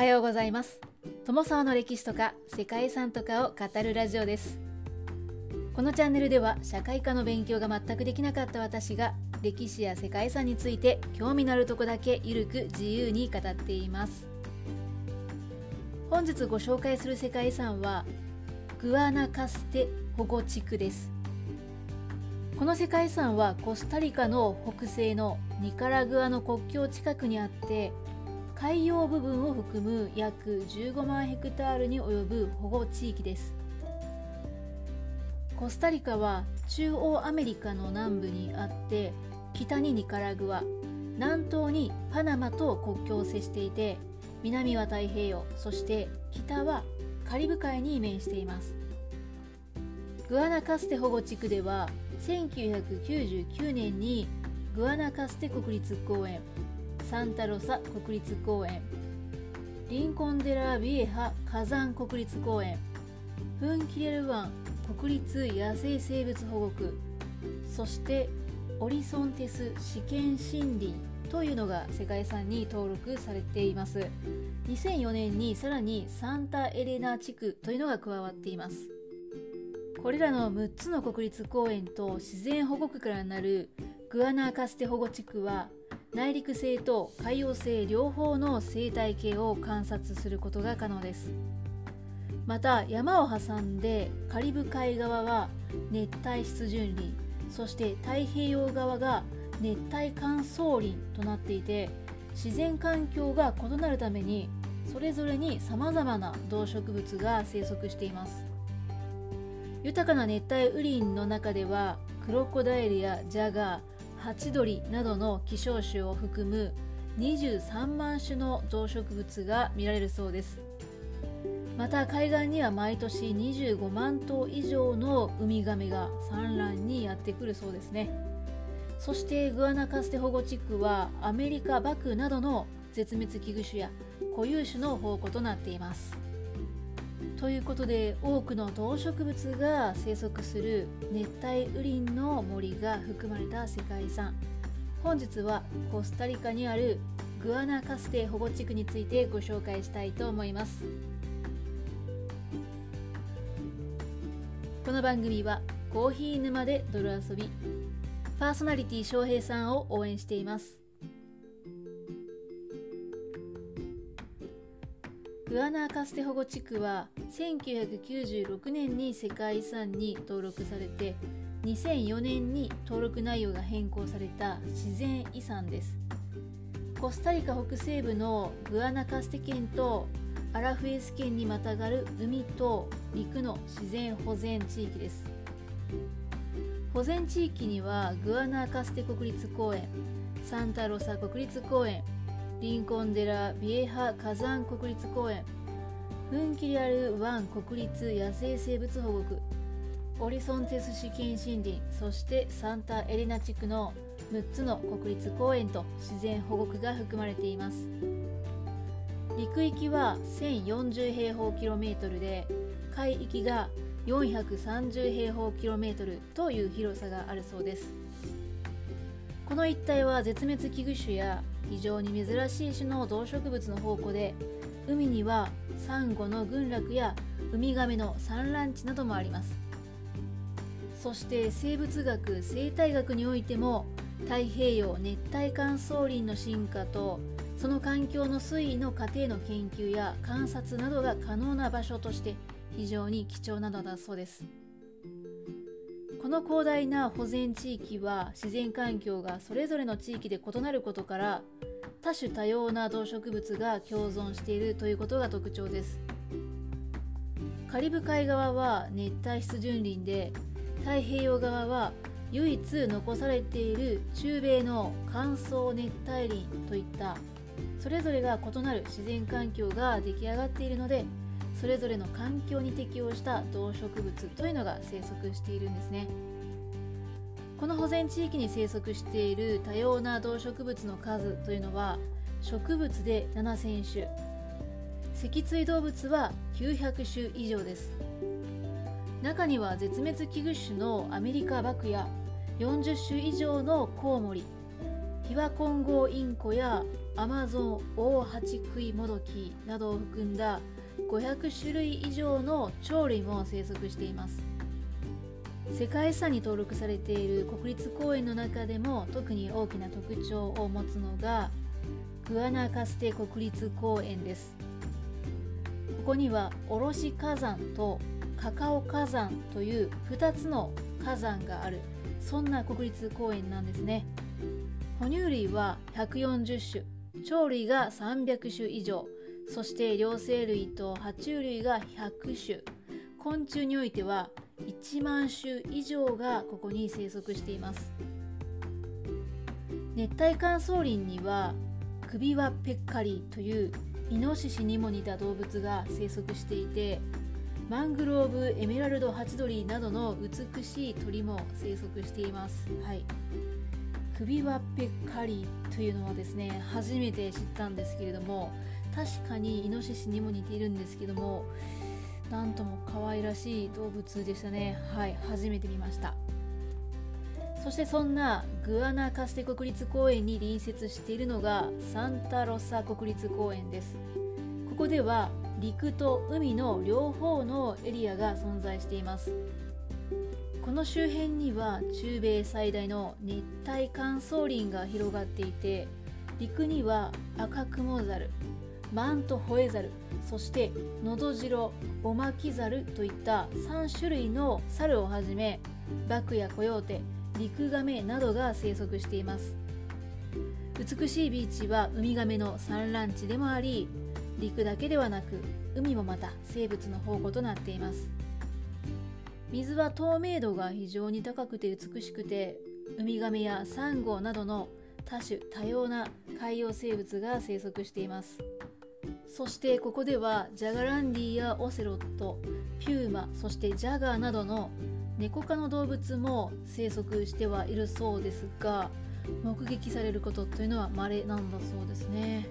はようございます。友沢の歴史とか世界遺産とかを語るラジオです。このチャンネルでは社会科の勉強が全くできなかった私が歴史や世界遺産について興味のあるとこだけゆるく自由に語っています。本日ご紹介する世界遺産はグアナカステ保護地区です。この世界遺産はコスタリカの北西のニカラグアの国境近くにあって海洋部分を含む約15万ヘクタールに及ぶ保護地域です。コスタリカは中央アメリカの南部にあって北にニカラグア南東にパナマと国境を接していて南は太平洋そして北はカリブ海に面しています。グアナカステ保護地区では1999年にグアナカステ国立公園サンタロサ国立公園。リンコンデラビエハ火山国立公園。フンキレル湾国立野生生物保護区。そしてオリソンテス試験森林というのが世界遺産に登録されています。2004年にさらにサンタエレナ地区というのが加わっています。これらの6つの国立公園と自然保護区からなるグアナーカステ保護地区は内陸性と海洋性両方の生態系を観察することが可能です。また山を挟んでカリブ海側は熱帯湿潤林そして太平洋側が熱帯乾燥林となっていて自然環境が異なるためにそれぞれにさまざまな動植物が生息しています。豊かな熱帯雨林の中ではクロコダイルやジャガーハチドリなどの希少種を含む23万種の動植物が見られるそうです。また海岸には毎年25万頭以上のウミガメが産卵にやってくるそうですね。そしてグアナカステ保護地区はアメリカバクなどの絶滅危惧種や固有種の宝庫となっています。ということで多くの動植物が生息する熱帯雨林の森が含まれた世界遺産。本日はコスタリカにあるグアナカステ保護地区についてご紹介したいと思います。この番組はコーヒー沼で泥遊びパーソナリティ翔平さんを応援しています。グアナーカステ保護地区は1996年に世界遺産に登録されて2004年に登録内容が変更された自然遺産です。コスタリカ北西部のグアナカステ県とアラフエス県にまたがる海と陸の自然保全地域です。保全地域にはグアナーカステ国立公園サンタロサ国立公園リンコンデラ・ビエハ火山国立公園。フンキリアル湾国立野生生物保護区。オリソンテス試験森林。そしてサンタエレナ地区の6つの国立公園と自然保護区が含まれています。陸域は1040平方キロメートルで海域が430平方キロメートルという広さがあるそうです。この一帯は絶滅危惧種や非常に珍しい種の動植物の宝庫で海にはサンゴの群落やウミガメの産卵地などもあります。そして生物学生態学においても太平洋熱帯乾燥林の進化とその環境の推移の過程の研究や観察などが可能な場所として非常に貴重なのだそうです。の広大な保全地域は自然環境がそれぞれの地域で異なることから多種多様な動植物が共存しているということが特徴です。カリブ海側は熱帯湿潤林で太平洋側は唯一残されている中米の乾燥熱帯林といったそれぞれが異なる自然環境が出来上がっているのでそれぞれの環境に適応した動植物というのが生息しているんですね。この保全地域に生息している多様な動植物の数というのは植物で7000種。脊椎動物は900種以上です。中には絶滅危惧種のアメリカバクや40種以上のコウモリピワコンゴウインコやアマゾンオオハチクイモドキなどを含んだ500種類以上の鳥類も生息しています。世界遺産に登録されている国立公園の中でも特に大きな特徴を持つのがグアナカステ国立公園です。ここにはおろし火山とカカオ火山という2つの火山があるそんな国立公園なんですね。哺乳類は140種鳥類が300種以上。そして両生類と爬虫類が100種。昆虫においては1万種以上がここに生息しています。熱帯乾燥林には首輪ペッカリというイノシシにも似た動物が生息していてマングローブエメラルドハチドリなどの美しい鳥も生息しています、はい、首輪ペッカリというのはですね初めて知ったんですけれども確かにイノシシにも似ているんですけどもなんとも可愛らしい動物でしたね。はい初めて見ました。そしてそんなグアナカステ国立公園に隣接しているのがサンタロサ国立公園です。ここでは陸と海の両方のエリアが存在しています。この周辺には中米最大の熱帯乾燥林が広がっていて陸にはアカクモザルマントホエザルそしてノドジロオマキザルといった3種類の猿をはじめバクやコヨーテリクガメなどが生息しています。美しいビーチはウミガメの産卵地でもあり陸だけではなく海もまた生物の宝庫となっています。水は透明度が非常に高くて美しくてウミガメやサンゴなどの多種多様な海洋生物が生息しています。そしてここではジャガランディやオセロットピューマそしてジャガーなどの猫科の動物も生息してはいるそうですが目撃されることというのは稀なんだそうですね。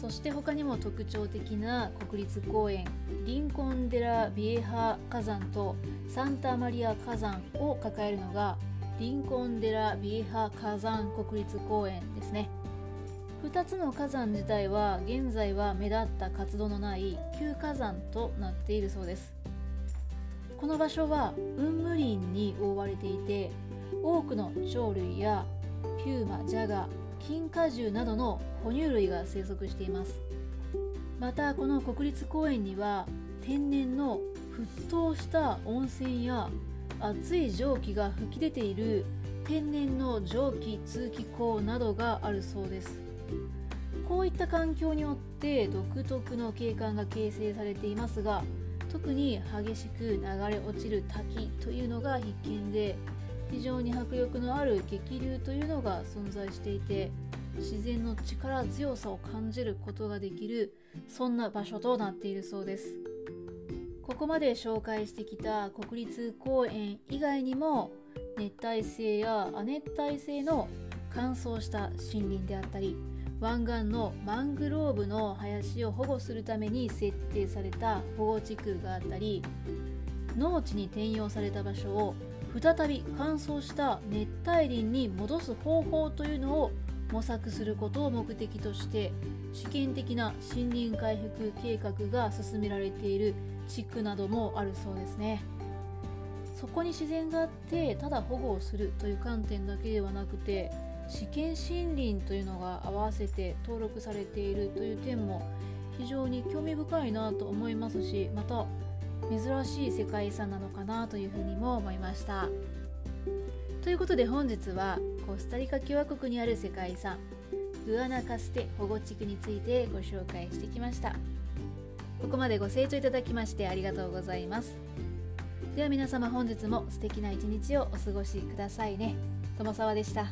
そして他にも特徴的な国立公園リンコンデラ・ビエハ火山とサンタマリア火山を抱えるのがリンコンデラ・ビエハ火山国立公園ですね。2つの火山自体は現在は目立った活動のない旧火山となっているそうです。この場所は雲霧林に覆われていて多くの鳥類やピューマ、ジャガ、金果樹などの哺乳類が生息しています。またこの国立公園には天然の沸騰した温泉や熱い蒸気が噴き出ている天然の蒸気通気口などがあるそうです。こういった環境によって独特の景観が形成されていますが特に激しく流れ落ちる滝というのが必見で非常に迫力のある激流というのが存在していて自然の力強さを感じることができるそんな場所となっているそうです。ここまで紹介してきた国立公園以外にも熱帯性や亜熱帯性の乾燥した森林であったり湾岸のマングローブの林を保護するために設定された保護地区があったり農地に転用された場所を再び乾燥した熱帯林に戻す方法というのを模索することを目的として試験的な森林回復計画が進められている地区などもあるそうですね。そこに自然があってただ保護をするという観点だけではなくて試験森林というのが合わせて登録されているという点も非常に興味深いなと思いますしまた珍しい世界遺産なのかなというふうにも思いました。ということで本日はコスタリカ共和国にある世界遺産グアナカステ保護地区についてご紹介してきました。ここまでご清聴いただきましてありがとうございます。では皆様本日も素敵な一日をお過ごしくださいね友沢でした。